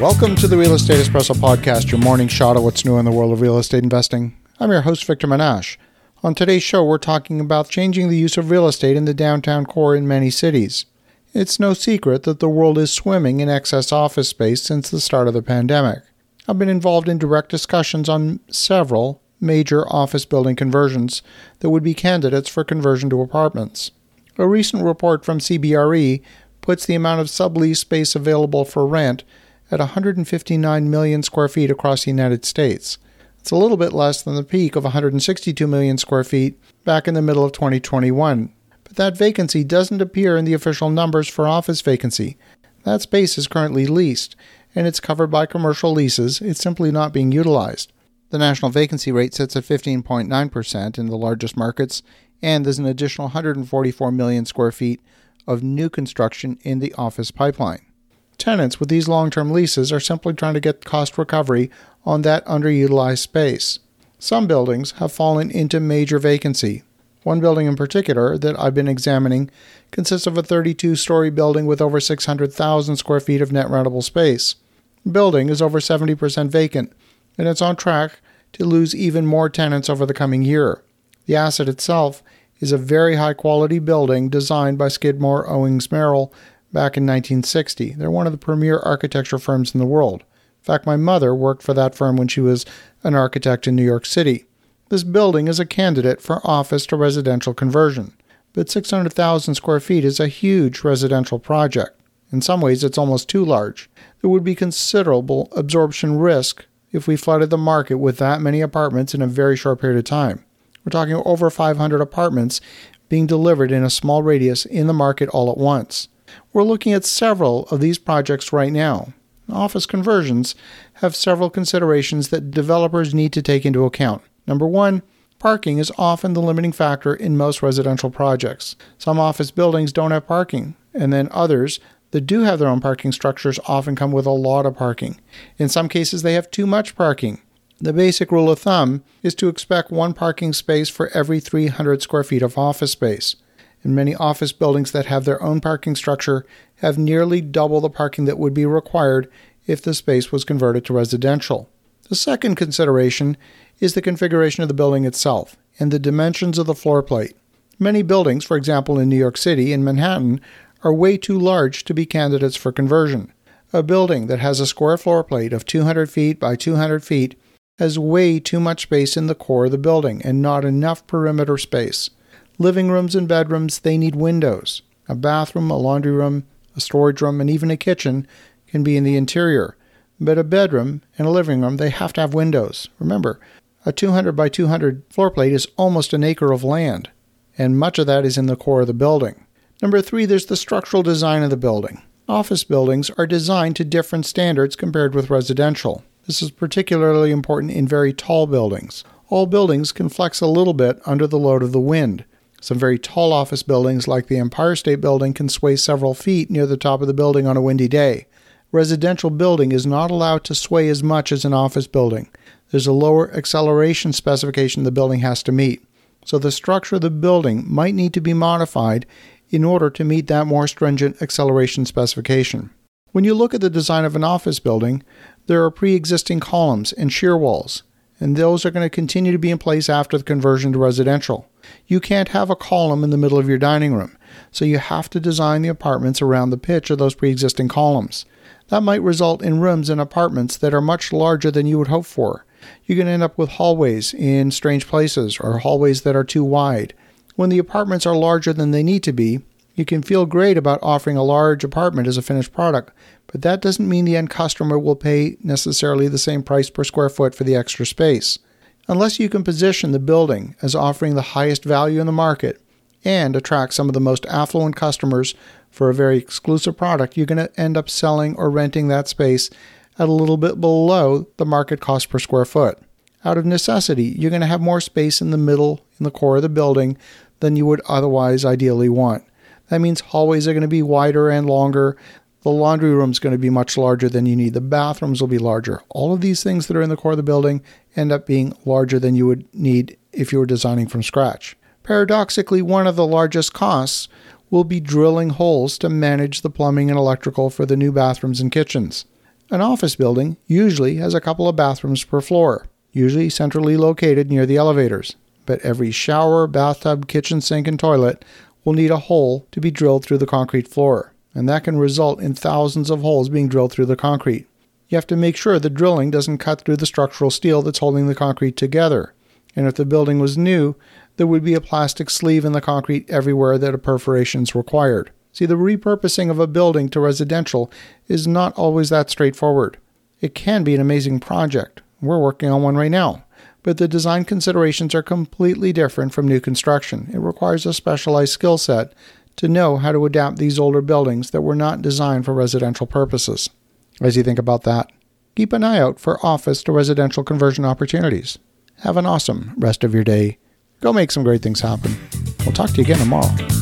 Welcome to the Real Estate Espresso Podcast, your morning shot of what's new in the world of real estate investing. I'm your host, Victor Menasce. On today's show, we're talking about changing the use of real estate in the downtown core in many cities. It's no secret that the world is swimming in excess office space since the start of the pandemic. I've been involved in direct discussions on several major office building conversions that would be candidates for conversion to apartments. A recent report from CBRE puts the amount of sublease space available for rent at 159 million square feet across the United States. It's a little bit less than the peak of 162 million square feet back in the middle of 2021. But that vacancy doesn't appear in the official numbers for office vacancy. That space is currently leased, and it's covered by commercial leases. It's simply not being utilized. The national vacancy rate sits at 15.9% in the largest markets, and there's an additional 144 million square feet of new construction in the office pipeline. Tenants with these long term leases are simply trying to get cost recovery on that underutilized space. Some buildings have fallen into major vacancy. One building in particular that I've been examining consists of a 32 story building with over 600,000 square feet of net rentable space. The building is over 70% vacant, and it's on track to lose even more tenants over the coming year. The asset itself is a very high quality building designed by Skidmore Owings Merrill back in 1960. They're one of the premier architecture firms in the world. In fact, my mother worked for that firm when she was an architect in New York City. This building is a candidate for office to residential conversion, but 600,000 square feet is a huge residential project. In some ways, it's almost too large. There would be considerable absorption risk if we flooded the market with that many apartments in a very short period of time. We're talking over 500 apartments being delivered in a small radius in the market all at once. We're looking at several of these projects right now. Office conversions have several considerations that developers need to take into account. Number one, parking is often the limiting factor in most residential projects. Some office buildings don't have parking, and then others that do have their own parking structures often come with a lot of parking. In some cases, they have too much parking. The basic rule of thumb is to expect one parking space for every 300 square feet of office space and many office buildings that have their own parking structure have nearly double the parking that would be required if the space was converted to residential. The second consideration is the configuration of the building itself and the dimensions of the floor plate. Many buildings, for example in New York City and Manhattan, are way too large to be candidates for conversion. A building that has a square floor plate of 200 feet by 200 feet has way too much space in the core of the building and not enough perimeter space. Living rooms and bedrooms, they need windows. A bathroom, a laundry room, a storage room, and even a kitchen can be in the interior. But a bedroom and a living room, they have to have windows. Remember, a 200 by 200 floor plate is almost an acre of land, and much of that is in the core of the building. Number three, there's the structural design of the building. Office buildings are designed to different standards compared with residential. This is particularly important in very tall buildings. All buildings can flex a little bit under the load of the wind. Some very tall office buildings, like the Empire State Building, can sway several feet near the top of the building on a windy day. Residential building is not allowed to sway as much as an office building. There's a lower acceleration specification the building has to meet. So the structure of the building might need to be modified in order to meet that more stringent acceleration specification. When you look at the design of an office building, there are pre existing columns and shear walls and those are going to continue to be in place after the conversion to residential. You can't have a column in the middle of your dining room, so you have to design the apartments around the pitch of those pre existing columns. That might result in rooms and apartments that are much larger than you would hope for. You can end up with hallways in strange places or hallways that are too wide. When the apartments are larger than they need to be, you can feel great about offering a large apartment as a finished product, but that doesn't mean the end customer will pay necessarily the same price per square foot for the extra space. Unless you can position the building as offering the highest value in the market and attract some of the most affluent customers for a very exclusive product, you're going to end up selling or renting that space at a little bit below the market cost per square foot. Out of necessity, you're going to have more space in the middle, in the core of the building, than you would otherwise ideally want. That means hallways are going to be wider and longer. The laundry room is going to be much larger than you need. The bathrooms will be larger. All of these things that are in the core of the building end up being larger than you would need if you were designing from scratch. Paradoxically, one of the largest costs will be drilling holes to manage the plumbing and electrical for the new bathrooms and kitchens. An office building usually has a couple of bathrooms per floor, usually centrally located near the elevators, but every shower, bathtub, kitchen sink, and toilet will need a hole to be drilled through the concrete floor, and that can result in thousands of holes being drilled through the concrete. You have to make sure the drilling doesn't cut through the structural steel that's holding the concrete together. And if the building was new, there would be a plastic sleeve in the concrete everywhere that a perforation is required. See, the repurposing of a building to residential is not always that straightforward. It can be an amazing project. We're working on one right now. But the design considerations are completely different from new construction. It requires a specialized skill set to know how to adapt these older buildings that were not designed for residential purposes. As you think about that, keep an eye out for office to residential conversion opportunities. Have an awesome rest of your day. Go make some great things happen. We'll talk to you again tomorrow.